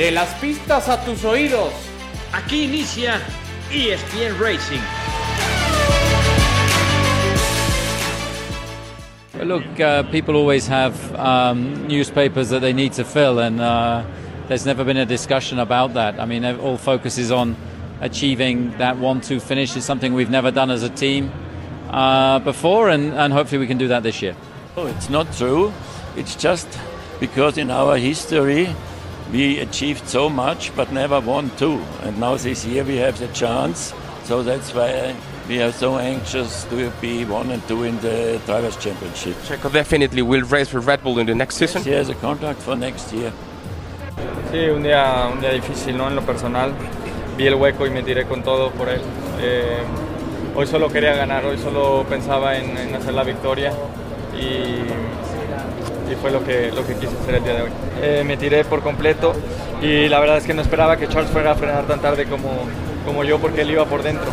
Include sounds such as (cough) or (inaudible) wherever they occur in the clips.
De las pistas a tus oídos. Aquí inicia ESPN Racing. Look, uh, people always have um, newspapers that they need to fill, and uh, there's never been a discussion about that. I mean, all focus is on achieving that 1 2 finish, is something we've never done as a team uh, before, and, and hopefully we can do that this year. Oh, it's not true. It's just because in our history we achieved so much but never won two. And now this year we have the chance. So that's why we are so anxious to be one and two in the Drivers' Championship. Checo definitely will race for Red Bull in the next season. He has a contract for next year. Sí, un día, un día difícil, ¿no? En lo personal. Vi el hueco y me tiré con todo por él. Eh, hoy solo quería ganar, hoy solo pensaba en, en hacer la victoria y y fue lo que, lo que quise hacer el día de hoy. Eh, me tiré por completo y la verdad es que no esperaba que Charles fuera a frenar tan tarde como, como yo porque él iba por dentro.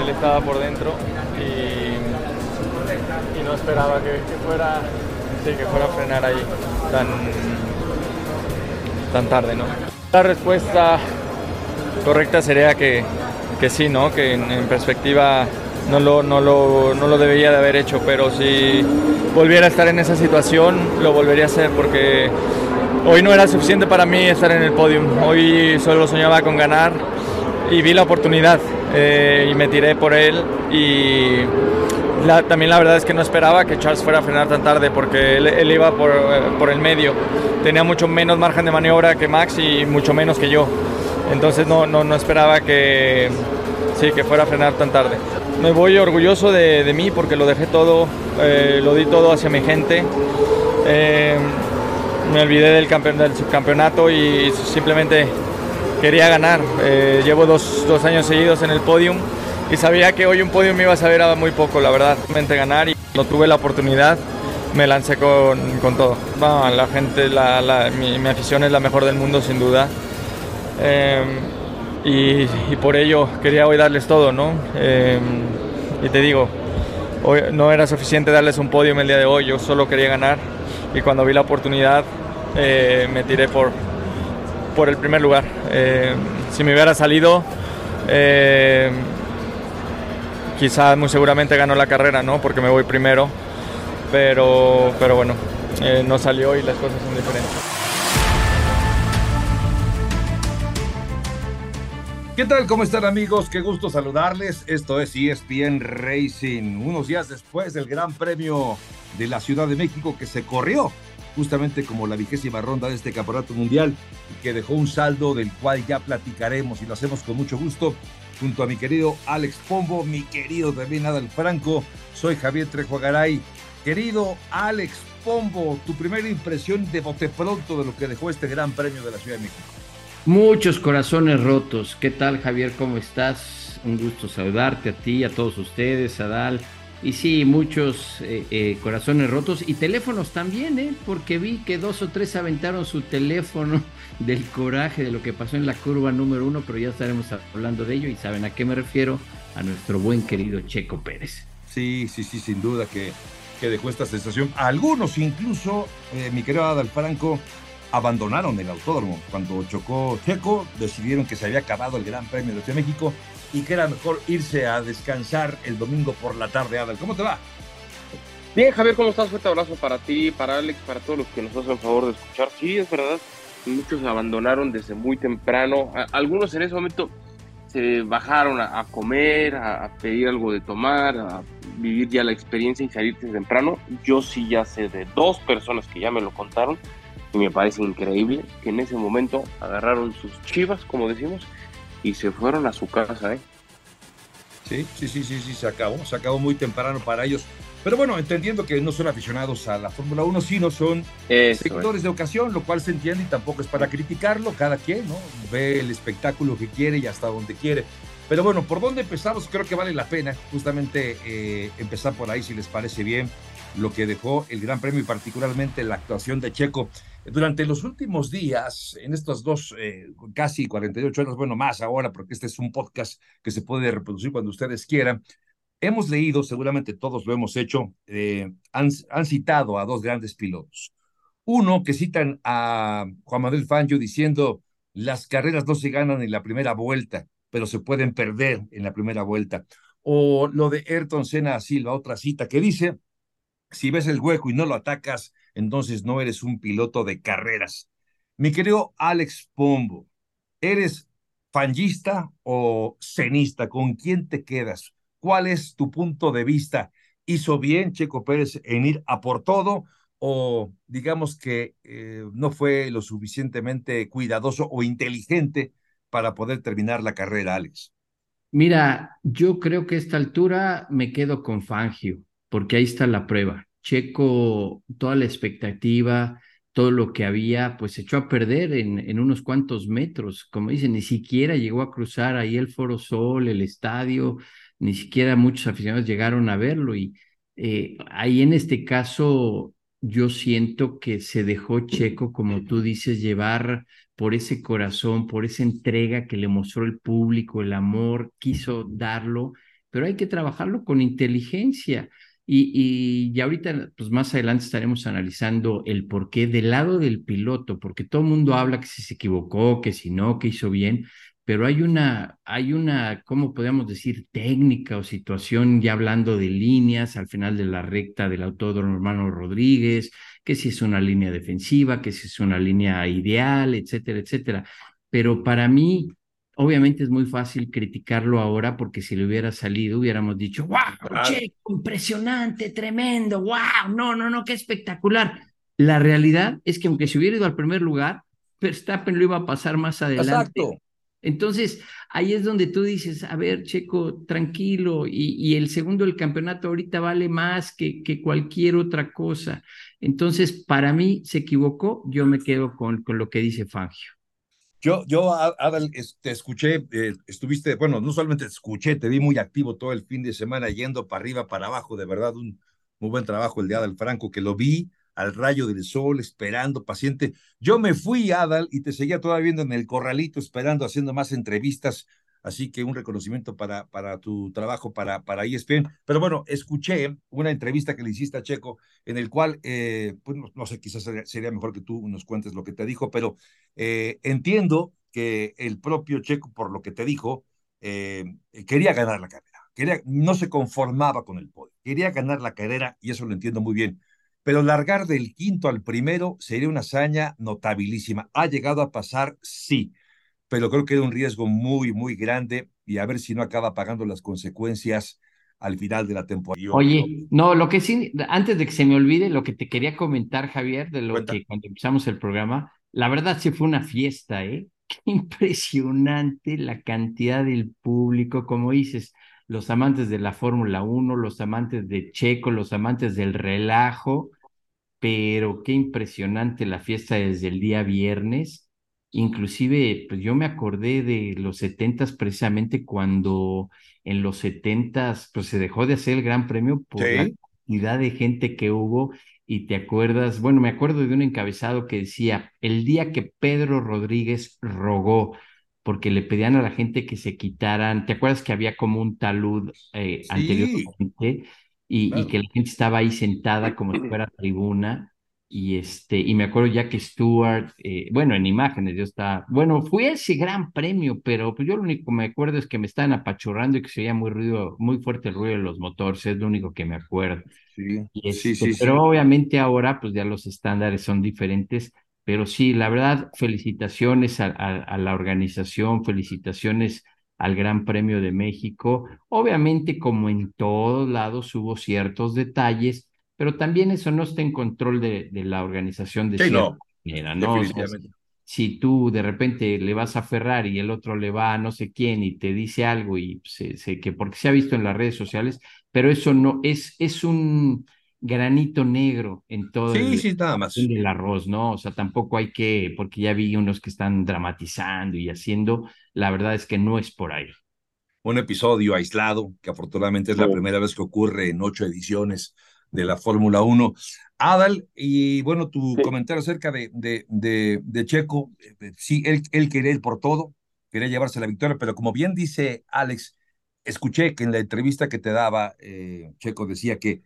Él estaba por dentro y, y no esperaba que, que fuera, sí, que fuera a frenar ahí tan, tan tarde. ¿no? La respuesta correcta sería que, que sí, ¿no? que en, en perspectiva no lo, no, lo, no lo debería de haber hecho, pero si volviera a estar en esa situación, lo volvería a hacer porque hoy no era suficiente para mí estar en el podio. Hoy solo soñaba con ganar y vi la oportunidad eh, y me tiré por él y también la verdad es que no esperaba que Charles fuera a frenar tan tarde porque él, él iba por, eh, por, el medio. Tenía mucho menos margen de maniobra que Max y mucho menos que yo. Entonces no, no, no esperaba que, sí, que fuera a frenar tan tarde me voy orgulloso de, de, mí porque lo dejé todo, eh, lo di todo hacia mi gente. Eh, me olvidé del, campeon, del, subcampeonato y simplemente quería ganar. Eh, llevo dos, dos, años seguidos en el podium y sabía que hoy un podium me iba a saber a muy poco, la verdad. ganar y no tuve la oportunidad, me lancé con, con todo. La gente, la, mi, mi, afición es la mejor del mundo sin duda. Eh, y, por ello quería hoy darles todo, ¿no? Eh, y te digo, hoy no era suficiente darles un podio el día de hoy, yo solo quería ganar y cuando vi la oportunidad eh, me tiré por, por el primer lugar. Eh, si me hubiera salido, eh, quizás muy seguramente ganó la carrera, ¿no? Porque me voy primero, pero, pero bueno, no salió y las cosas son diferentes. ¿Qué tal? ¿Cómo están amigos? Qué gusto saludarles. Esto es ESPN Racing. Unos días después del Gran Premio de la Ciudad de México que se corrió justamente como la vigésima ronda de este campeonato mundial y que dejó un saldo del cual ya platicaremos y lo hacemos con mucho gusto junto a mi querido Alex Pombo, mi querido también Adal Franco. Soy Javier Trejo Garay. Querido Alex Pombo, tu primera impresión de bote pronto de lo que dejó este Gran Premio de la Ciudad de México. Muchos corazones rotos. ¿Qué tal, Javier? ¿Cómo estás? Un gusto saludarte a ti, a todos ustedes, a Dal. Y sí, muchos eh, eh, corazones rotos y teléfonos también, ¿eh? Porque vi que dos o tres aventaron su teléfono (laughs) del coraje de lo que pasó en la curva número uno, pero ya estaremos hablando de ello y saben a qué me refiero, a nuestro buen querido Checo Pérez. Sí, sí, sí, sin duda que, que dejó esta sensación. Algunos incluso, eh, mi querido Adal Franco, abandonaron el autódromo. Cuando chocó Checo, decidieron que se había acabado el Gran Premio de México y que era mejor irse a descansar el domingo por la tarde. Adal, ¿cómo te va? Bien, Javier, ¿cómo estás? Fuerte abrazo para ti, para Alex, para todos los que nos hacen favor de escuchar. Sí, es verdad, muchos abandonaron desde muy temprano. Algunos en ese momento se bajaron a, a comer, a, a, pedir algo de tomar, a vivir ya la experiencia y salirte temprano. Yo sí ya sé de dos personas que ya me lo contaron y me parece increíble que en ese momento agarraron sus chivas, como decimos, y se fueron a su casa, ¿eh? Sí, sí, sí, sí, sí, se acabó, se acabó muy temprano para ellos. Pero bueno, entendiendo que no son aficionados a la Fórmula 1, sino son Eso sectores es. de ocasión, lo cual se entiende y tampoco es para criticarlo, cada quien, ¿no? Ve el espectáculo que quiere y hasta donde quiere. Pero bueno, ¿por dónde empezamos? Creo que vale la pena justamente eh, empezar por ahí, si les parece bien, lo que dejó el Gran Premio y particularmente la actuación de Checo. Durante los últimos días, en estos dos, eh, casi 48 horas, bueno, más ahora, porque este es un podcast que se puede reproducir cuando ustedes quieran, hemos leído, seguramente todos lo hemos hecho, eh, han, han, citado a dos grandes pilotos. Uno que citan a Juan Manuel Fangio diciendo, las carreras no se ganan en la primera vuelta, pero se pueden perder en la primera vuelta. O lo de Ayrton Senna Silva, otra cita que dice, si ves el hueco y no lo atacas, entonces no eres un piloto de carreras. Mi querido Alex Pombo, ¿eres fangista o cenista? ¿Con quién te quedas? ¿Cuál es tu punto de vista? ¿Hizo bien Checo Pérez en ir a por todo o digamos que eh, no fue lo suficientemente cuidadoso o inteligente para poder terminar la carrera, Alex? Mira, yo creo que a esta altura me quedo con Fangio, porque ahí está la prueba. Checo, toda la expectativa, todo lo que había, pues se echó a perder en, en unos cuantos metros. Como dicen, ni siquiera llegó a cruzar ahí el Foro Sol, el estadio, ni siquiera muchos aficionados llegaron a verlo. Y eh, ahí en este caso yo siento que se dejó Checo, como tú dices, llevar por ese corazón, por esa entrega que le mostró el público, el amor, quiso darlo, pero hay que trabajarlo con inteligencia. Y, y, ahorita, pues más adelante estaremos analizando el porqué del lado del piloto, porque todo el mundo habla que si se equivocó, que si no, que hizo bien, pero hay una, hay una, ¿cómo podríamos decir? Técnica o situación, ya hablando de líneas al final de la recta del autódromo hermano Rodríguez, que si es una línea defensiva, que si es una línea ideal, etcétera, etcétera. Pero para mí, obviamente es muy fácil criticarlo ahora porque si le hubiera salido hubiéramos dicho, wow, impresionante, tremendo, wow, no, no, no, qué espectacular. La realidad es que aunque se hubiera ido al primer lugar, Verstappen lo iba a pasar más adelante. Exacto entonces, ahí es donde tú dices, a ver, Checo, tranquilo, y, el segundo del campeonato ahorita vale más que, que, cualquier otra cosa. Entonces, para mí se equivocó, yo me quedo con, con lo que dice Fangio. Yo, yo, Adal, te escuché, eh, estuviste, bueno, no solamente te escuché, te vi muy activo todo el fin de semana yendo para arriba, para abajo, de verdad, un muy buen trabajo el de Adal Franco, que lo vi, al rayo del sol, esperando, paciente. Yo me fui, Adal, y te seguía todavía viendo en el corralito, esperando, haciendo más entrevistas. Así que un reconocimiento para, para tu trabajo para, para ESPN. Pero bueno, escuché una entrevista que le hiciste a Checo, en el cual, eh, pues no, sé, quizás sería, mejor que tú nos cuentes lo que te dijo, pero eh, entiendo que el propio Checo, por lo que te dijo, eh, quería ganar la carrera. Quería, no se conformaba con el podio, quería ganar la carrera y eso lo entiendo muy bien pero largar del quinto al primero sería una hazaña notabilísima. ¿Ha llegado a pasar? Sí, pero creo que era un riesgo muy, muy grande y a ver si no acaba pagando las consecuencias al final de la temporada. Oye, no, lo que sí, antes de que se me olvide, lo que te quería comentar, Javier, de lo que cuando empezamos el programa, la verdad sí fue una fiesta, ¿eh? (laughs) Qué impresionante la cantidad del público, como dices, los amantes de la Fórmula 1, los amantes de Checo, los amantes del relajo, pero qué impresionante la fiesta desde el día viernes. Inclusive, pues yo me acordé de los setentas precisamente cuando en los setentas pues se dejó de hacer el Gran Premio por la cantidad de gente que hubo y te acuerdas, bueno, me acuerdo de un encabezado que decía, el día que Pedro Rodríguez rogó porque le pedían a la gente que se quitaran, ¿te acuerdas que había como un talud eh, anteriormente? y, que la gente estaba ahí sentada como si fuera (clears throat) tribuna. Y, este, y me acuerdo ya que Stewart, eh, bueno, en imágenes yo estaba, bueno, fue ese gran premio, pero pues yo lo único que me acuerdo es que me estaban apachurrando y que se oía muy ruido, muy fuerte el ruido de los motores, es lo único que me acuerdo. Sí, sí, este, sí, Pero obviamente ahora pues ya los estándares son diferentes, pero sí, la verdad, felicitaciones a, a la organización, felicitaciones al Gran Premio de México. Obviamente, como en todos lados, hubo ciertos detalles, pero también eso no está en control de, de la organización de cierta manera, ¿no? si tú de repente le vas a Ferrari y el otro le va a no sé quién y te dice algo y sé que porque se ha visto en las redes sociales, pero eso no es, es un granito negro en todo el, sí, nada más. el arroz, ¿no? O sea, tampoco hay que, porque ya vi unos que están dramatizando y haciendo, la verdad es que no es por ahí. Un episodio aislado, que afortunadamente es la primera vez que ocurre en ocho ediciones de la Fórmula 1. Adal, y bueno, tu comentario acerca de, de, de, Checo, eh, sí, él, él quería ir por todo, quería llevarse la victoria, pero como bien dice Alex, escuché que en la entrevista que te daba, eh, Checo decía que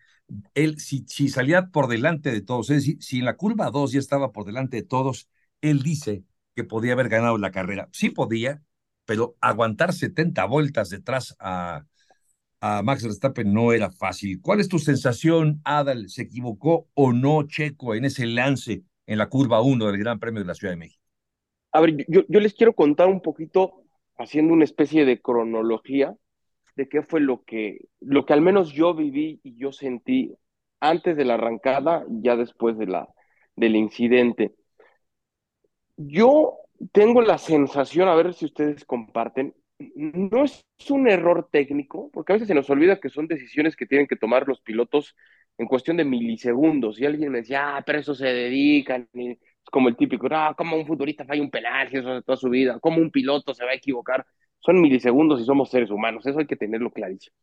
él, si, si salía por delante de todos, es decir, si en la curva 2 ya estaba por delante de todos, él dice que podía haber ganado la carrera. Sí podía, pero aguantar 70 vueltas detrás a, a Max Verstappen no era fácil. ¿Cuál es tu sensación, Adal? ¿Se equivocó o no Checo en ese lance en la curva 1 del Gran Premio de la Ciudad de México? A ver, yo, les quiero contar un poquito, haciendo una especie de cronología, de qué fue lo que, lo que al menos yo viví y yo sentí antes de la arrancada, ya después de la, del incidente. Yo tengo la sensación, a ver si ustedes comparten, no es un error técnico, porque a veces se nos olvida que son decisiones que tienen que tomar los pilotos en cuestión de milisegundos. Y alguien me decía, ah, pero eso se dedican, es como el típico, ah, como un futbolista falla un penal, eso de toda su vida, como un piloto se va a equivocar. Son milisegundos y somos seres humanos, eso hay que tenerlo clarísimo.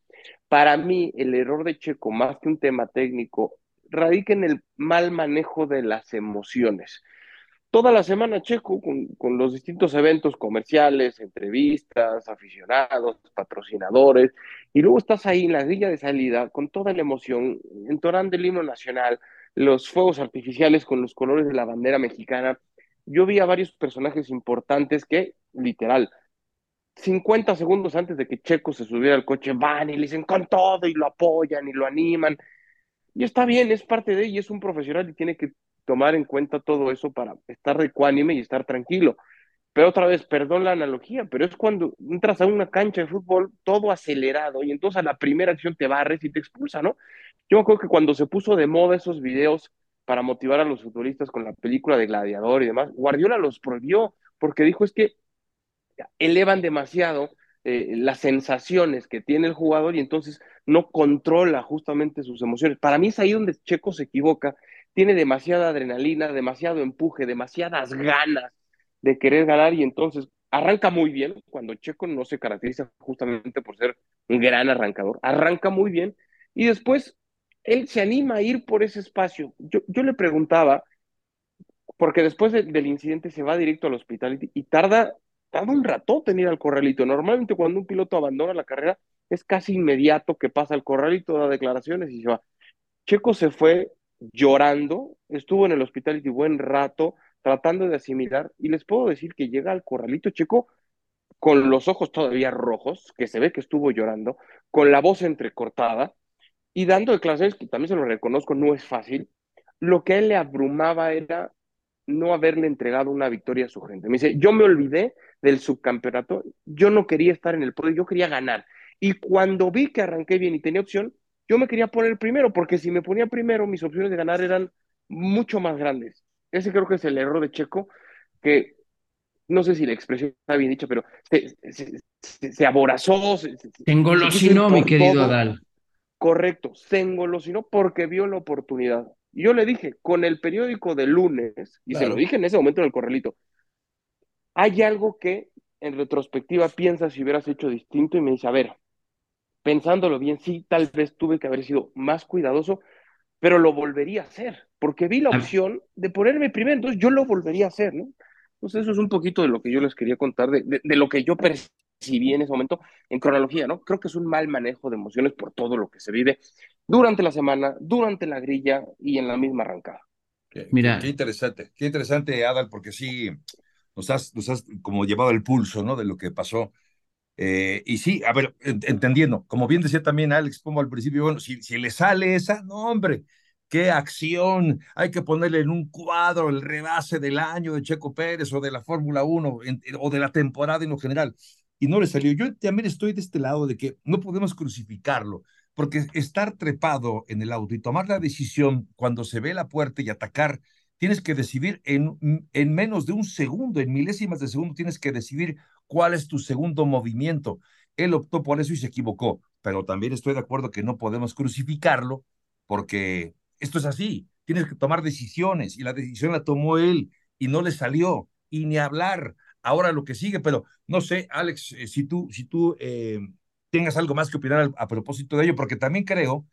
Para mí, el error de Checo, más que un tema técnico, radica en el mal manejo de las emociones toda la semana Checo con, los distintos eventos comerciales, entrevistas, aficionados, patrocinadores, y luego estás ahí en la grilla de salida con toda la emoción, entonando el himno nacional, los fuegos artificiales con los colores de la bandera mexicana. Yo vi a varios personajes importantes que, literal, 50 segundos antes de que Checo se subiera al coche, van y le dicen con todo y lo apoyan y lo animan. Y está bien, es parte de ella, es un profesional y tiene que tomar en cuenta todo eso para estar ecuánime y estar tranquilo. Pero otra vez, perdón la analogía, pero es cuando entras a una cancha de fútbol todo acelerado y entonces a la primera acción te barres y te expulsa, ¿no? Yo acuerdo que cuando se puso de moda esos videos para motivar a los futbolistas con la película de Gladiador y demás, Guardiola los prohibió porque dijo es que elevan demasiado eh, las sensaciones que tiene el jugador y entonces no controla justamente sus emociones. Para mí es ahí donde Checo se equivoca tiene demasiada adrenalina, demasiado empuje, demasiadas ganas de querer ganar y entonces arranca muy bien, cuando Checo no se caracteriza justamente por ser un gran arrancador, arranca muy bien y después él se anima a ir por ese espacio. Yo, yo le preguntaba, porque después del incidente se va directo al hospital y, tarda, tarda un rato en ir al corralito. Normalmente cuando un piloto abandona la carrera es casi inmediato que pasa al corralito, da declaraciones y se va. Checo se fue llorando, estuvo en el hospital y buen rato tratando de asimilar y les puedo decir que llega al corralito checo con los ojos todavía rojos, que se ve que estuvo llorando, con la voz entrecortada y dando declaraciones que también se lo reconozco, no es fácil. Lo que a él le abrumaba era no haberle entregado una victoria a su gente. Me dice, yo me olvidé del subcampeonato, yo no quería estar en el podio, yo quería ganar. Y cuando vi que arranqué bien y tenía opción, yo me quería poner primero, porque si me ponía primero, mis opciones de ganar eran mucho más grandes. Ese creo que es el error de Checo, que no sé si la expresión está bien dicha, pero se, se, aborazó. Se, engolosinó, mi querido Adal. Correcto, se engolosinó porque vio la oportunidad. Y yo le dije, con el periódico de lunes, y se lo dije en ese momento en el corralito, hay algo que en retrospectiva piensas si hubieras hecho distinto y me dice, a ver, pensándolo bien, sí, tal vez tuve que haber sido más cuidadoso, pero lo volvería a hacer, porque vi la opción de ponerme primero, entonces yo lo volvería a hacer, ¿no? Entonces eso es un poquito de lo que yo les quería contar, de, de, lo que yo percibí en ese momento en cronología, ¿no? Creo que es un mal manejo de emociones por todo lo que se vive durante la semana, durante la grilla y en la misma arrancada. Mira. Qué interesante, qué interesante, Adal, porque sí nos has, nos has como llevado el pulso, ¿no? De lo que pasó eh, y sí, a ver, entendiendo, como bien decía también Alex como al principio, bueno, si, si le sale esa, no, hombre, qué acción, hay que ponerle en un cuadro el rebase del año de Checo Pérez o de la Fórmula 1 o de la temporada en lo general. Y no le salió. Yo también estoy de este lado de que no podemos crucificarlo, porque estar trepado en el auto y tomar la decisión cuando se ve la puerta y atacar, tienes que decidir en, en menos de un segundo, en milésimas de segundo, tienes que decidir cuál es tu segundo movimiento. Él optó por eso y se equivocó, pero también estoy de acuerdo que no podemos crucificarlo porque esto es así. Tienes que tomar decisiones y la decisión la tomó él y no le salió y ni hablar. Ahora lo que sigue, pero no sé, Alex, eh, si tú, si tú eh, tengas algo más que opinar a, propósito de ello, porque también creo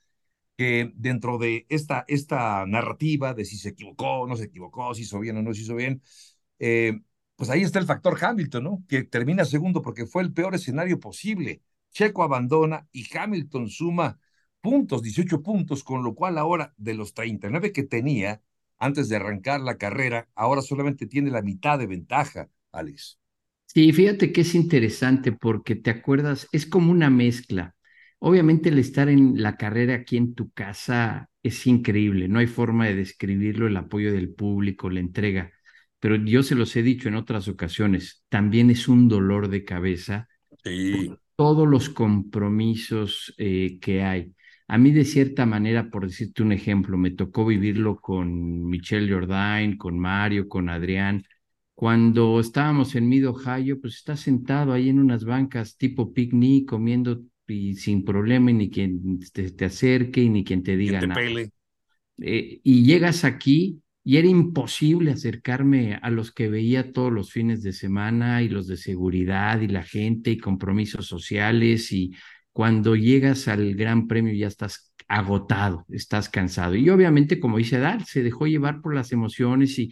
que dentro de esta, esta narrativa de si se equivocó, no se equivocó, si hizo bien o no se hizo bien, eh, pues ahí está el factor Hamilton, ¿no? Que termina segundo porque fue el peor escenario posible. Checo abandona y Hamilton suma puntos, 18 puntos, con lo cual ahora de los 39 que tenía antes de arrancar la carrera, ahora solamente tiene la mitad de ventaja Alex. Sí, fíjate que es interesante porque te acuerdas, es como una mezcla. Obviamente el estar en la carrera aquí en tu casa es increíble, no hay forma de describirlo, el apoyo del público, la entrega, pero yo se los he dicho en otras ocasiones, también es un dolor de cabeza. Sí. Todos los compromisos eh, que hay. A mí, de cierta manera, por decirte un ejemplo, me tocó vivirlo con Michelle Jordain, con Mario, con Adrián. Cuando estábamos en Mid Ohio, pues está sentado ahí en unas bancas tipo picnic, comiendo y sin problema, y ni quien te, acerque, ni quien te diga nada. Eh, y llegas aquí y era imposible acercarme a los que veía todos los fines de semana y los de seguridad y la gente y compromisos sociales y cuando llegas al Gran Premio ya estás agotado, estás cansado. Y obviamente, como dice Dar, se dejó llevar por las emociones y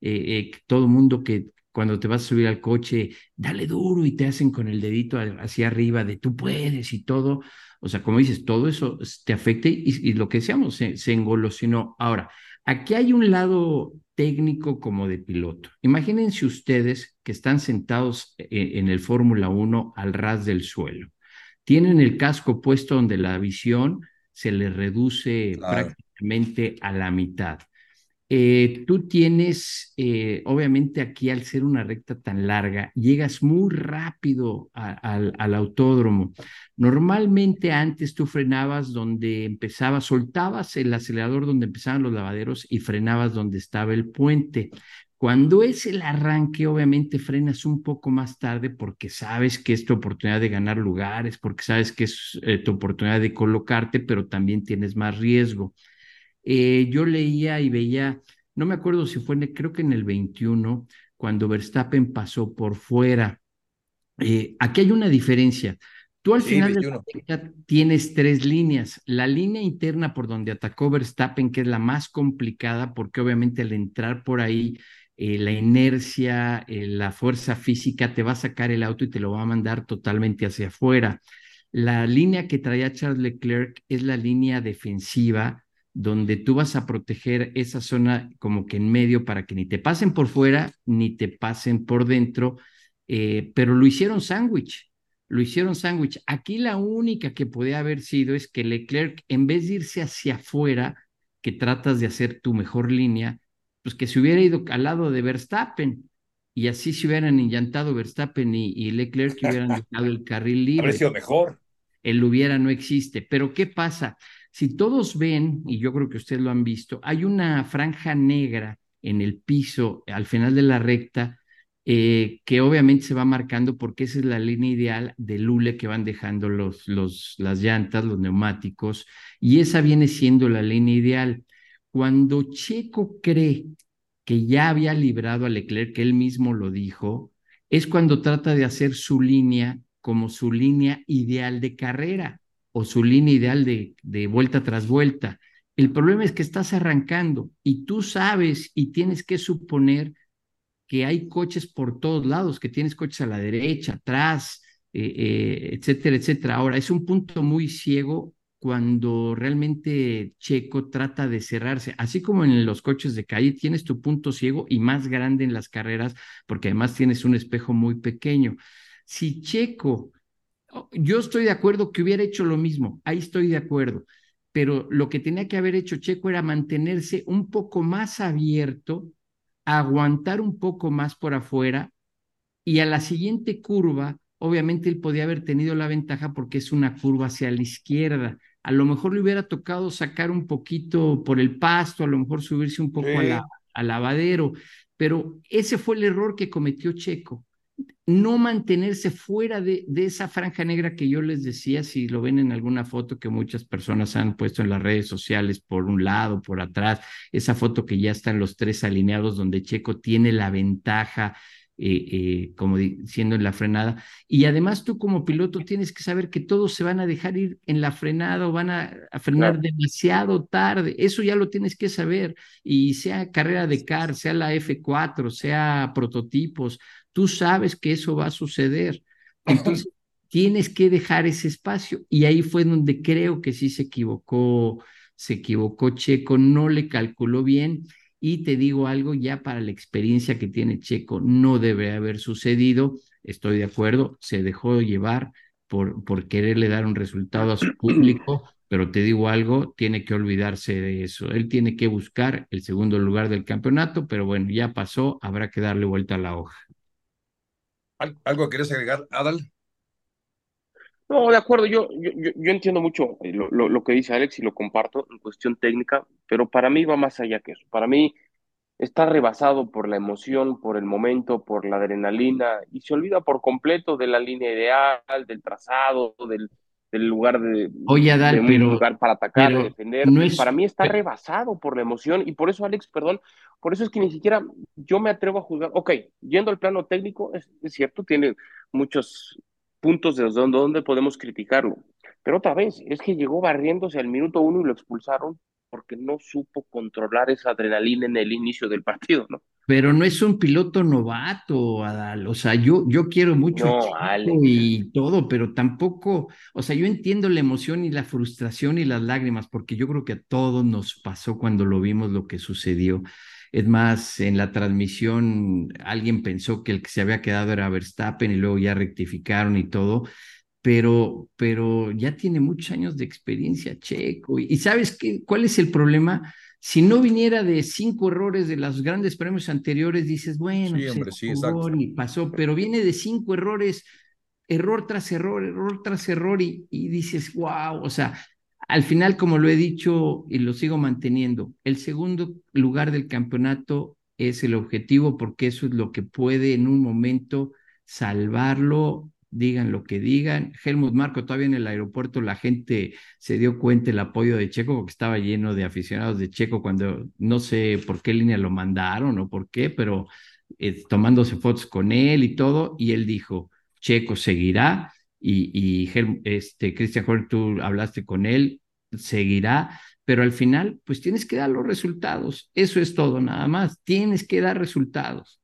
eh, eh, todo el mundo que cuando te vas a subir al coche, dale duro y te hacen con el dedito hacia arriba de tú puedes y todo. O sea, como dices, todo eso te afecta y, lo que decíamos, se, se engolosinó. Ahora, aquí hay un lado técnico como de piloto. Imagínense ustedes que están sentados eh, en el Fórmula 1 al ras del suelo tienen el casco puesto donde la visión se les reduce prácticamente a la mitad. Eh, tú tienes, eh, obviamente aquí al ser una recta tan larga, llegas muy rápido al autódromo. Normalmente antes tú frenabas donde empezaba, soltabas el acelerador donde empezaban los lavaderos y frenabas donde estaba el puente. Cuando es el arranque, obviamente frenas un poco más tarde porque sabes que es tu oportunidad de ganar lugares, porque sabes que es eh, tu oportunidad de colocarte, pero también tienes más riesgo. Eh, yo leía y veía, no me acuerdo si fue, creo que en el 21, cuando Verstappen pasó por fuera. Eh, aquí hay una diferencia. Tú al final de la tienes tres líneas. La línea interna por donde atacó Verstappen, que es la más complicada, porque obviamente al entrar por ahí eh, la inercia, eh, la fuerza física te va a sacar el auto y te lo va a mandar totalmente hacia afuera. La línea que traía Charles Leclerc es la línea defensiva, donde tú vas a proteger esa zona como que en medio para que ni te pasen por fuera ni te pasen por dentro, eh, pero lo hicieron sándwich, lo hicieron sándwich. Aquí la única que podía haber sido es que Leclerc, en vez de irse hacia afuera, que tratas de hacer tu mejor línea, pues que se hubiera ido al lado de Verstappen y así se hubieran enllantado Verstappen y, Leclerc que hubieran dejado el carril (laughs) libre. sido mejor. El hubiera no existe. Pero ¿qué pasa? Si todos ven, y yo creo que ustedes lo han visto, hay una franja negra en el piso al final de la recta eh, que obviamente se va marcando porque esa es la línea ideal de lule que van dejando los, los, las llantas, los neumáticos, y esa viene siendo la línea ideal. Cuando Checo cree que ya había librado a Leclerc, que él mismo lo dijo, es cuando trata de hacer su línea como su línea ideal de carrera o su línea ideal de, de vuelta tras vuelta. El problema es que estás arrancando y tú sabes y tienes que suponer que hay coches por todos lados, que tienes coches a la derecha, atrás, eh, eh, etcétera, etcétera. Ahora, es un punto muy ciego cuando realmente Checo trata de cerrarse, así como en los coches de calle tienes tu punto ciego y más grande en las carreras, porque además tienes un espejo muy pequeño. Si Checo, yo estoy de acuerdo que hubiera hecho lo mismo, ahí estoy de acuerdo, pero lo que tenía que haber hecho Checo era mantenerse un poco más abierto, aguantar un poco más por afuera y a la siguiente curva obviamente él podía haber tenido la ventaja porque es una curva hacia la izquierda. A lo mejor le hubiera tocado sacar un poquito por el pasto, a lo mejor subirse un poco al lavadero, pero ese fue el error que cometió Checo. No mantenerse fuera de, de, esa franja negra que yo les decía, si lo ven en alguna foto que muchas personas han puesto en las redes sociales, por un lado, por atrás, esa foto que ya están los tres alineados donde Checo tiene la ventaja, eh, eh, como diciendo en la frenada. Y además tú como piloto tienes que saber que todos se van a dejar ir en la frenada o van a, frenar demasiado tarde. Eso ya lo tienes que saber. Y sea carrera de car, sea la F4, sea prototipos, tú sabes que eso va a suceder. Entonces tienes que dejar ese espacio. Y ahí fue donde creo que sí se equivocó, se equivocó Checo, no le calculó bien Y te digo algo, ya para la experiencia que tiene Checo, no debe haber sucedido. Estoy de acuerdo, se dejó llevar por, por quererle dar un resultado a su público, pero te digo algo, tiene que olvidarse de eso. Él tiene que buscar el segundo lugar del campeonato, pero bueno, ya pasó, habrá que darle vuelta a la hoja. ¿Algo querés agregar, Adal? No, de acuerdo, yo, yo, yo entiendo mucho eh, lo, lo, lo, que dice Alex y lo comparto en cuestión técnica, pero para mí va más allá que eso. Para mí está rebasado por la emoción, por el momento, por la adrenalina y se olvida por completo de la línea ideal, del trazado, del, del lugar de, Oye, Adal, de un pero, lugar para atacar, pero defender. no es- para mí está pero- rebasado por la emoción y por eso, Alex, perdón, por eso es que ni siquiera yo me atrevo a juzgar. Ok, yendo al plano técnico, es, es cierto, tiene muchos puntos desde donde, donde podemos criticarlo. Pero otra vez, es que llegó barriéndose al minuto uno y lo expulsaron porque no supo controlar esa adrenalina en el inicio del partido, ¿no? Pero no es un piloto novato, Adal. O sea, yo, yo quiero mucho No, y todo, pero tampoco, o sea, yo entiendo la emoción y la frustración y las lágrimas, porque yo creo que a todos nos pasó cuando lo vimos lo que sucedió. Es más, en la transmisión alguien pensó que el que se había quedado era Verstappen y luego ya rectificaron y todo, pero, pero ya tiene muchos años de experiencia Checo. Y, ¿sabes qué? ¿Cuál es el problema? Si no viniera de cinco errores de los grandes premios anteriores, dices, bueno, Sí, pues, hombre, se sí, jugó y pasó, pero viene de cinco errores, error tras error, error tras error, y, y dices, wow, o sea, al final, como lo he dicho y lo sigo manteniendo, el segundo lugar del campeonato es el objetivo porque eso es lo que puede en un momento salvarlo, digan lo que digan. Helmut Marco, todavía en el aeropuerto la gente se dio cuenta el apoyo de Checo porque estaba lleno de aficionados de Checo cuando no sé por qué línea lo mandaron o por qué, pero eh, tomándose fotos con él y todo, y él dijo, Checo seguirá y, y este, Christian tú hablaste con él, seguirá, pero al final, pues tienes que dar los resultados. Eso es todo, nada más. Tienes que dar resultados.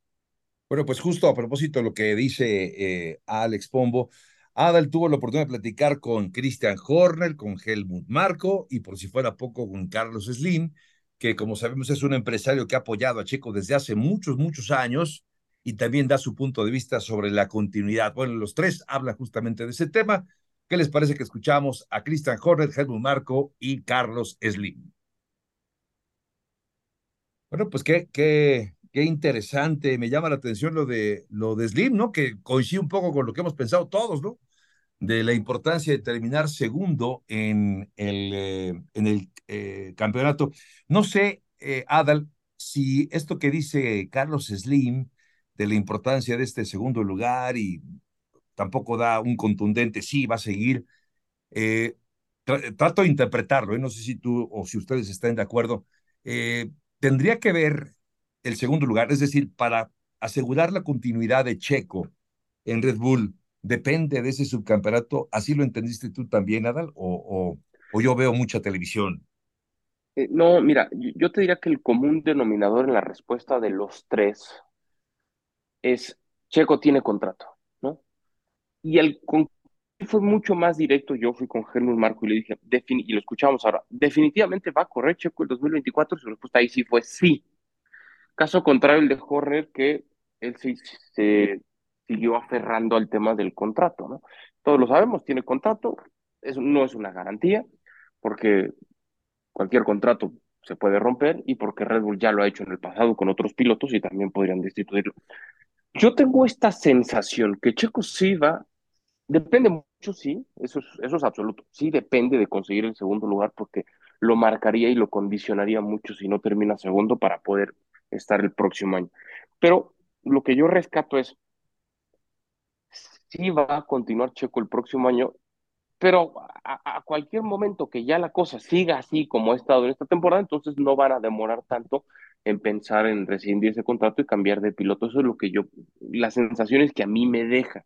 Bueno, pues justo a propósito de lo que dice eh, Alex Pombo, Adal tuvo la oportunidad de platicar con Christian Horner, con Helmut Marco y por si fuera poco con Carlos Slim, que como sabemos es un empresario que ha apoyado a Checo desde hace muchos, muchos años y también da su punto de vista sobre la continuidad. Bueno, los tres hablan justamente de ese tema. ¿Qué les parece que escuchamos a Christian Horner, Helmut Marco y Carlos Slim? Bueno, pues qué, qué, qué interesante, me llama la atención lo de, lo de Slim, ¿no? Que coincide un poco con lo que hemos pensado todos, ¿no? De la importancia de terminar segundo en el, eh, en el eh, campeonato. No sé, eh, Adal, si esto que dice Carlos Slim de la importancia de este segundo lugar y tampoco da un contundente sí, va a seguir. Eh, tra- trato de interpretarlo, ¿eh? no sé si tú o si ustedes están de acuerdo. Eh, tendría que ver el segundo lugar, es decir, para asegurar la continuidad de Checo en Red Bull, depende de ese subcampeonato. ¿Así lo entendiste tú también, Adal? ¿O, o, yo veo mucha televisión? Eh, no, mira, yo te diría que el común denominador en la respuesta de los tres es Checo tiene contrato, ¿no? Y el con fue mucho más directo. Yo fui con Helmut Marco y le dije, y lo escuchamos ahora, definitivamente va a correr Checo el 2024. Su respuesta ahí sí fue sí. Caso contrario, el de Horner, que él sí se siguió aferrando al tema del contrato, ¿no? Todos lo sabemos, tiene contrato, no es una garantía, porque cualquier contrato se puede romper y porque Red Bull ya lo ha hecho en el pasado con otros pilotos y también podrían destituirlo. Yo tengo esta sensación que Checo va, depende mucho, sí, eso es, eso es absoluto, sí depende de conseguir el segundo lugar porque lo marcaría y lo condicionaría mucho si no termina segundo para poder estar el próximo año. Pero lo que yo rescato es, sí va a continuar Checo el próximo año, pero a, cualquier momento que ya la cosa siga así como ha estado en esta temporada, entonces no van a demorar tanto en pensar en rescindir ese contrato y cambiar de piloto. Eso es lo que yo, las sensaciones que a mí me deja.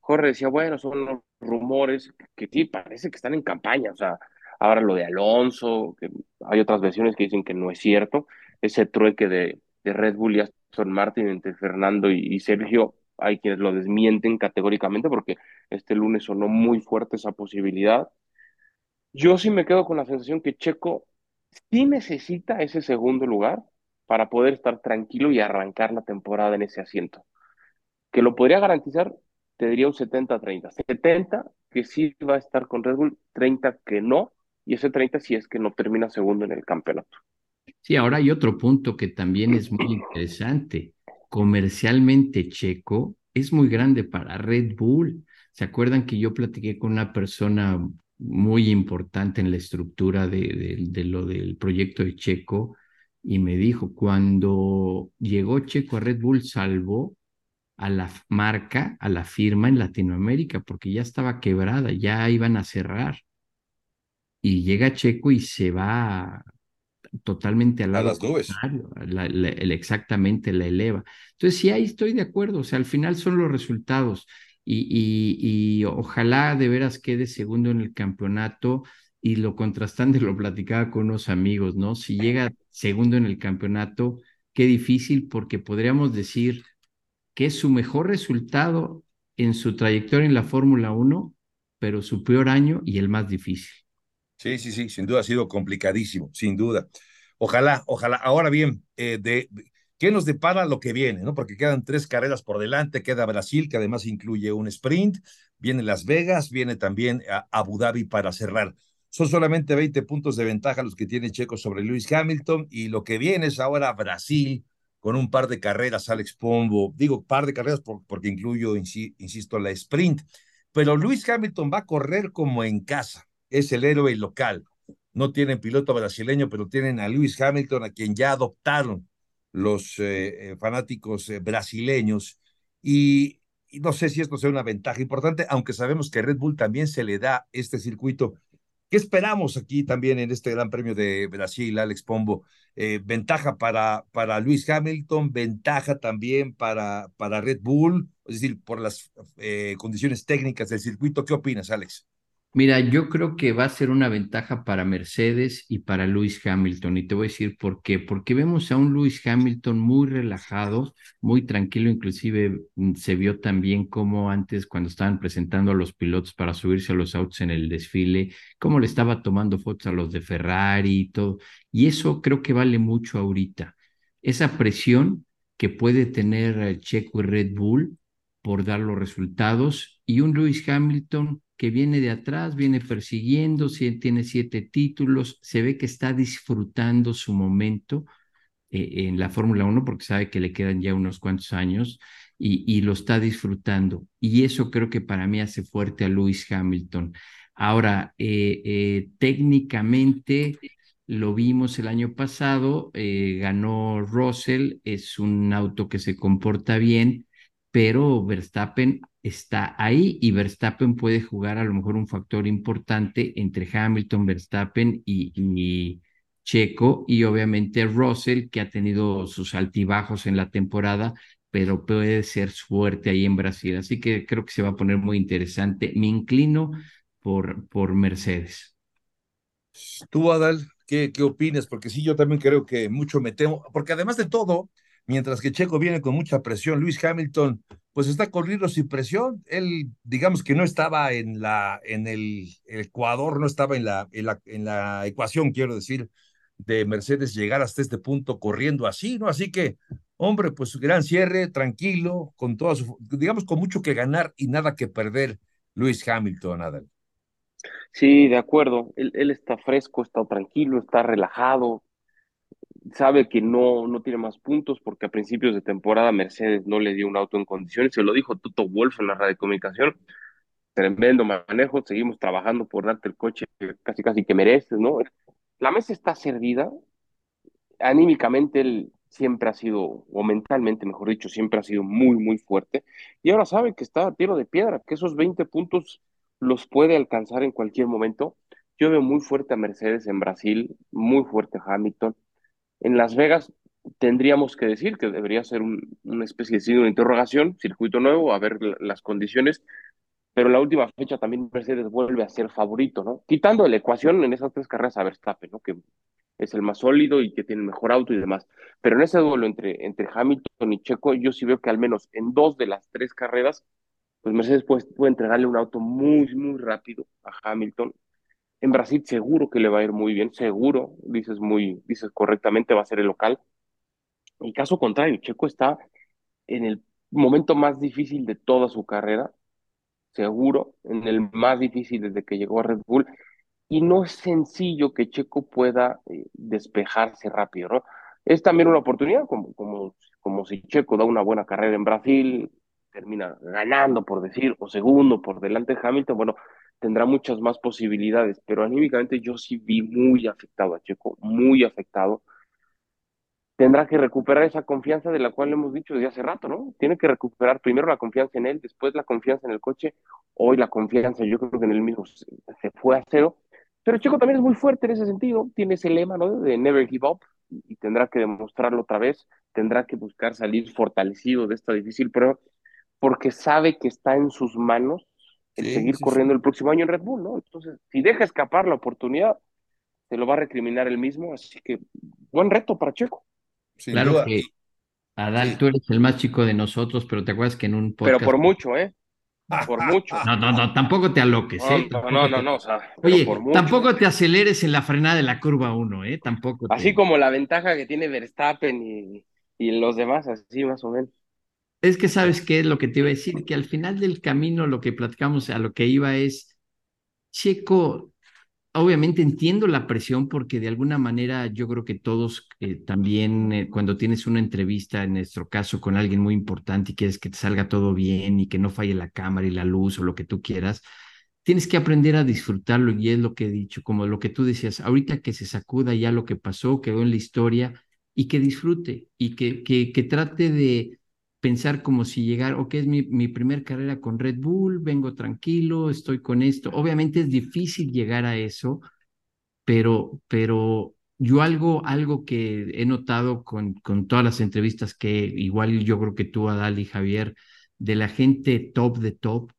Jorge decía, bueno, son los rumores que sí, parece que están en campaña, o sea, ahora lo de Alonso, que hay otras versiones que dicen que no es cierto, ese trueque de, Red Bull y Aston Martin entre Fernando y, y Sergio, hay quienes lo desmienten categóricamente porque este lunes sonó muy fuerte esa posibilidad. Yo sí me quedo con la sensación que Checo sí necesita ese segundo lugar, para poder estar tranquilo y arrancar la temporada en ese asiento. Que lo podría garantizar, te diría un 70-30. 70 que sí va a estar con Red Bull, 30 que no, y ese 30 si es que no termina segundo en el campeonato. Sí, ahora hay otro punto que también es muy interesante. Comercialmente Checo es muy grande para Red Bull. ¿Se acuerdan que yo platiqué con una persona muy importante en la estructura de, de, lo del proyecto de Checo y me dijo, cuando llegó Checo a Red Bull, salvó a la marca, a la firma en Latinoamérica, porque ya estaba quebrada, ya iban a cerrar. Y llega Checo y se va totalmente al lado. A las nubes. exactamente, la eleva. Entonces, sí, ahí estoy de acuerdo. O sea, al final son los resultados. Y, y, ojalá de veras quede segundo en el campeonato. Y lo contrastante (laughs) lo platicaba con unos amigos, ¿no? Si llega segundo en el campeonato, qué difícil, porque podríamos decir que es su mejor resultado en su trayectoria en la Fórmula 1, pero su peor año y el más difícil. Sí, sí, sí, sin duda ha sido complicadísimo, sin duda. Ojalá, ojalá. Ahora bien, eh, ¿qué nos depara lo que viene? ¿no? Porque quedan tres carreras por delante, queda Brasil, que además incluye un sprint, viene Las Vegas, viene también Abu Dhabi para cerrar. Son solamente 20 puntos de ventaja los que tiene Checo sobre Lewis Hamilton y lo que viene es ahora Brasil con un par de carreras, Alex Pombo, digo par de carreras porque incluyo, insisto, la sprint, pero Lewis Hamilton va a correr como en casa es el héroe local. No tienen piloto brasileño, pero tienen a Lewis Hamilton, a quien ya adoptaron los eh, eh, fanáticos eh, brasileños. Y, no sé si esto sea una ventaja importante, aunque sabemos que Red Bull también se le da este circuito. ¿Qué esperamos aquí también en este Gran Premio de Brasil, Alex Pombo? ventaja para, para Lewis Hamilton, ventaja también para, para Red Bull, es decir, por las condiciones técnicas del circuito. ¿Qué opinas, Alex? Mira, yo creo que va a ser una ventaja para Mercedes y para Lewis Hamilton. Y te voy a decir por qué. Porque vemos a un Lewis Hamilton muy relajado, muy tranquilo. Inclusive mm, se vio también como antes, cuando estaban presentando a los pilotos para subirse a los autos en el desfile, cómo le estaba tomando fotos a los de Ferrari y todo. Y eso creo que vale mucho ahorita. Esa presión que puede tener Checo y Red Bull por dar los resultados y un Lewis Hamilton que viene de atrás, viene persiguiendo, tiene siete títulos, se ve que está disfrutando su momento eh, en la Fórmula 1 porque sabe que le quedan ya unos cuantos años y, lo está disfrutando. Y eso creo que para mí hace fuerte a Lewis Hamilton. Ahora, eh, eh, técnicamente lo vimos el año pasado, ganó Russell, es un auto que se comporta bien, pero Verstappen está ahí y Verstappen puede jugar a lo mejor un factor importante entre Hamilton, Verstappen y, Checo y obviamente Russell que ha tenido sus altibajos en la temporada, pero puede ser fuerte ahí en Brasil. Así que creo que se va a poner muy interesante. Me inclino por, por Mercedes. Tú, Adal, ¿qué, ¿qué opinas? Porque sí, yo también creo que mucho me temo, porque además de todo, mientras que Checo viene con mucha presión, Luis Hamilton pues está corriendo sin presión. Él, digamos que no estaba en la, en el, Ecuador, no estaba en la, en la, en la ecuación, quiero decir, de Mercedes llegar hasta este punto corriendo así, ¿no? Así que, hombre, pues gran cierre, tranquilo, con toda su, digamos, con mucho que ganar y nada que perder, Luis Hamilton, Adel. Sí, de acuerdo. Él, él está fresco, está tranquilo, está relajado, sabe que no, no tiene más puntos porque a principios de temporada Mercedes no le dio un auto en condiciones, se lo dijo Toto Wolf en la radio de comunicación, tremendo manejo, seguimos trabajando por darte el coche casi casi que mereces, ¿no? La mesa está servida, anímicamente él siempre ha sido, o mentalmente mejor dicho, siempre ha sido muy, muy fuerte, y ahora sabe que está a tiro de piedra, que esos 20 puntos los puede alcanzar en cualquier momento. Yo veo muy fuerte a Mercedes en Brasil, muy fuerte a Hamilton, en Las Vegas tendríamos que decir que debería ser una especie de una interrogación, circuito nuevo, a ver las condiciones, pero la última fecha también Mercedes vuelve a ser favorito, ¿no? Quitando la ecuación en esas tres carreras a Verstappen, ¿no? Que es el más sólido y que tiene mejor auto y demás. Pero en ese duelo entre, entre Hamilton y Checo, yo sí veo que al menos en dos de las tres carreras, pues Mercedes puede, puede entregarle un auto muy, muy rápido a Hamilton en Brasil seguro que le va a ir muy bien, seguro, dices muy, dices correctamente, va a ser el local. Y caso contrario, Checo está en el momento más difícil de toda su carrera, seguro, en el más difícil desde que llegó a Red Bull, y no es sencillo que Checo pueda eh, despejarse rápido, ¿no? Es también una oportunidad, como, como, como si Checo da una buena carrera en Brasil, termina ganando, por decir, o segundo por delante de Hamilton, bueno, tendrá muchas más posibilidades, pero anímicamente yo sí vi muy afectado a Checo, muy afectado. Tendrá que recuperar esa confianza de la cual hemos dicho desde hace rato, ¿no? Tiene que recuperar primero la confianza en él, después la confianza en el coche, hoy la confianza, yo creo que en él mismo se fue a cero, pero Checo también es muy fuerte en ese sentido, tiene ese lema, ¿no? De never give up, y tendrá que demostrarlo otra vez, tendrá que buscar salir fortalecido de esta difícil prueba, porque sabe que está en sus manos el seguir corriendo el próximo año en Red Bull, ¿no? Entonces, si deja escapar la oportunidad, se lo va a recriminar él mismo, así que buen reto para Checo. claro que, Adal, tú eres el más chico de nosotros, pero te acuerdas que en un podcast... Pero por mucho, ¿eh? (laughs) Por mucho. No, no, no, tampoco te aloques, ¿eh? No, no, no, no, o sea, Oye, tampoco te aceleres en la frenada de la curva 1, ¿eh? Tampoco. Así como la ventaja que tiene Verstappen y, y los demás, así más o menos. Es que sabes qué es lo que te iba a decir, que al final del camino lo que platicamos, a lo que iba es, Checo, obviamente entiendo la presión porque de alguna manera yo creo que todos eh, también eh, cuando tienes una entrevista, en nuestro caso, con alguien muy importante y quieres que te salga todo bien y que no falle la cámara y la luz o lo que tú quieras, tienes que aprender a disfrutarlo y es lo que he dicho, como lo que tú decías, ahorita que se sacuda ya lo que pasó, quedó en la historia y que disfrute y que, que, que trate de pensar como si llegar, ok, es mi, mi primer carrera con Red Bull, vengo tranquilo, estoy con esto. Obviamente es difícil llegar a eso, pero, pero yo algo, algo que he notado con, con todas las entrevistas que igual yo creo que tú, Adal y Javier, de la gente top de top,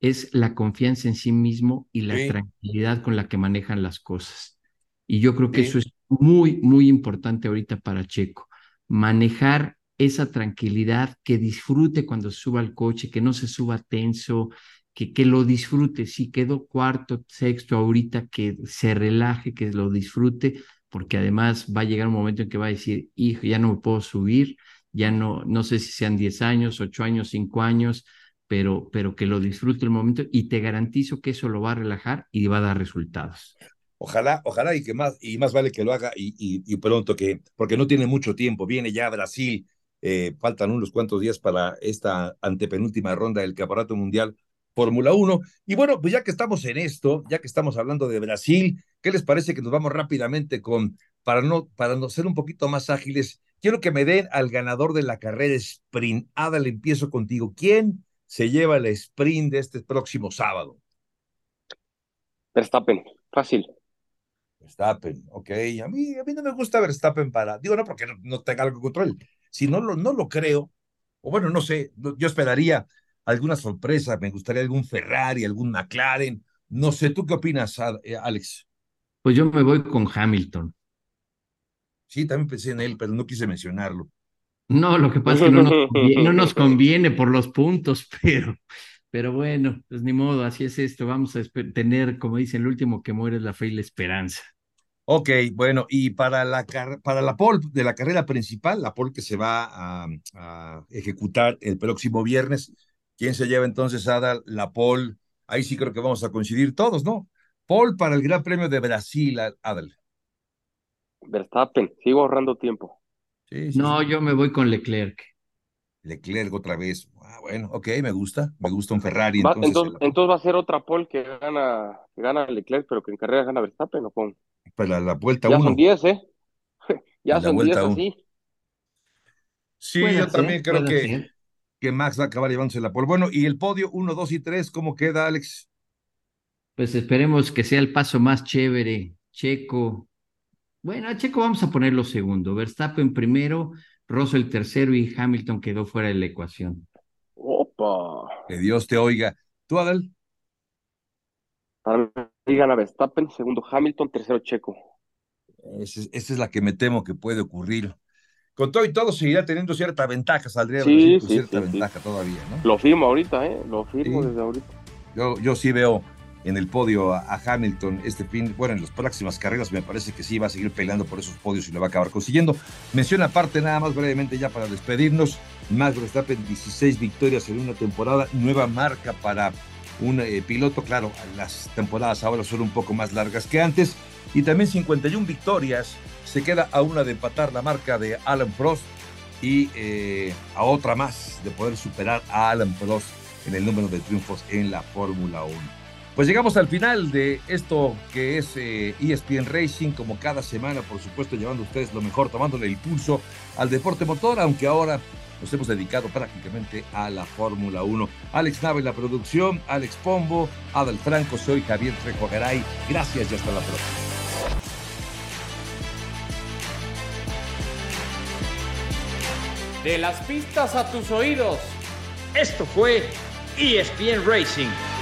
es la confianza en sí mismo y la tranquilidad con la que manejan las cosas. Y yo creo que eso es muy, muy importante ahorita para Checo. Manejar esa tranquilidad, que disfrute cuando suba al coche, que no se suba tenso, que, que lo disfrute. Si quedó cuarto, sexto ahorita, que se relaje, que lo disfrute, porque además va a llegar un momento en que va a decir, hijo, ya no me puedo subir, ya no, no sé si sean 10 años, 8 años, 5 años, pero, pero que lo disfrute el momento y te garantizo que eso lo va a relajar y va a dar resultados. Ojalá, ojalá y que más, y más vale que lo haga y, y, y pronto, que, porque no tiene mucho tiempo, viene ya a Brasil, eh, faltan unos cuantos días para esta antepenúltima ronda del Campeonato Mundial Fórmula 1. Y bueno, pues ya que estamos en esto, ya que estamos hablando de Brasil, ¿qué les parece que nos vamos rápidamente con, para no, para no ser un poquito más ágiles, quiero que me den al ganador de la carrera sprint. Adal, empiezo contigo. ¿Quién se lleva el sprint de este próximo sábado? Verstappen, fácil. Verstappen, ok. A mí, a mí no me gusta Verstappen para, digo, no porque no, no tenga algo control, si no lo, no lo creo, o bueno, no sé, yo esperaría alguna sorpresa, me gustaría algún Ferrari, algún McLaren. No sé, ¿tú qué opinas, eh, Alex? Pues yo me voy con Hamilton. Sí, también pensé en él, pero no quise mencionarlo. No, lo que pasa es que no nos (laughs) conviene, no nos conviene por los puntos, (laughs) pero, pero bueno, pues ni modo, así es esto. Vamos a tener, como dicen, el último que muere es la fe y la esperanza. Ok, bueno, y para la, para la pole de la carrera principal, la pole que se va a, ejecutar el próximo viernes, ¿quién se lleva entonces, Adal, la pole? Ahí sí creo que vamos a coincidir todos, ¿no? Pole para el Gran Premio de Brasil, Adal. Verstappen, sigo ahorrando tiempo. no, yo me voy con Leclerc. Leclerc otra vez. Ah, bueno, ok, me gusta, me gusta un Ferrari. entonces, entonces, va a ser otra pole que gana, que gana Leclerc, pero que en carrera gana Verstappen, ¿o con para la vuelta ya uno. son 10, ¿eh? (laughs) ya son 10 así. Sí, yo también creo que, que Max va a acabar llevándose la pole. Bueno, y el podio 1, 2 y 3, ¿cómo queda, Alex? Pues esperemos que sea el paso más chévere. Checo. Bueno, a Checo vamos a ponerlo segundo. Verstappen primero, Russell tercero y Hamilton quedó fuera de la ecuación. Que Dios te oiga. ¿Tú, Adel? Mí gana Verstappen, segundo Hamilton, tercero Checo. Esa es, la que me temo que puede ocurrir. Con todo y todo seguirá teniendo cierta ventaja, saldría sí, cierta ventaja todavía, ¿no? Lo firmo ahorita, ¿eh? Lo firmo desde ahorita. Yo, yo sí veo en el podio a, Hamilton este fin, bueno, en las próximas carreras me parece que sí va a seguir peleando por esos podios y lo va a acabar consiguiendo. Menciona aparte nada más brevemente ya para despedirnos, Max Verstappen 16 victorias en una temporada, nueva marca para un eh, piloto, claro, las temporadas ahora son un poco más largas que antes, y también 51 victorias, se queda a una de empatar la marca de Alan Prost y eh, a otra más de poder superar a Alan Prost en el número de triunfos en la Fórmula 1. Pues llegamos al final de esto que es ESPN eh, e Racing, como cada semana, por supuesto, llevando ustedes lo mejor, tomándole el pulso al deporte motor, aunque ahora nos hemos dedicado prácticamente a la Fórmula 1. Alex Nave en la producción, Alex Pombo, Adal Franco, soy Javier Trejo Gracias y hasta la próxima. De las pistas a tus oídos. Esto fue ESPN Racing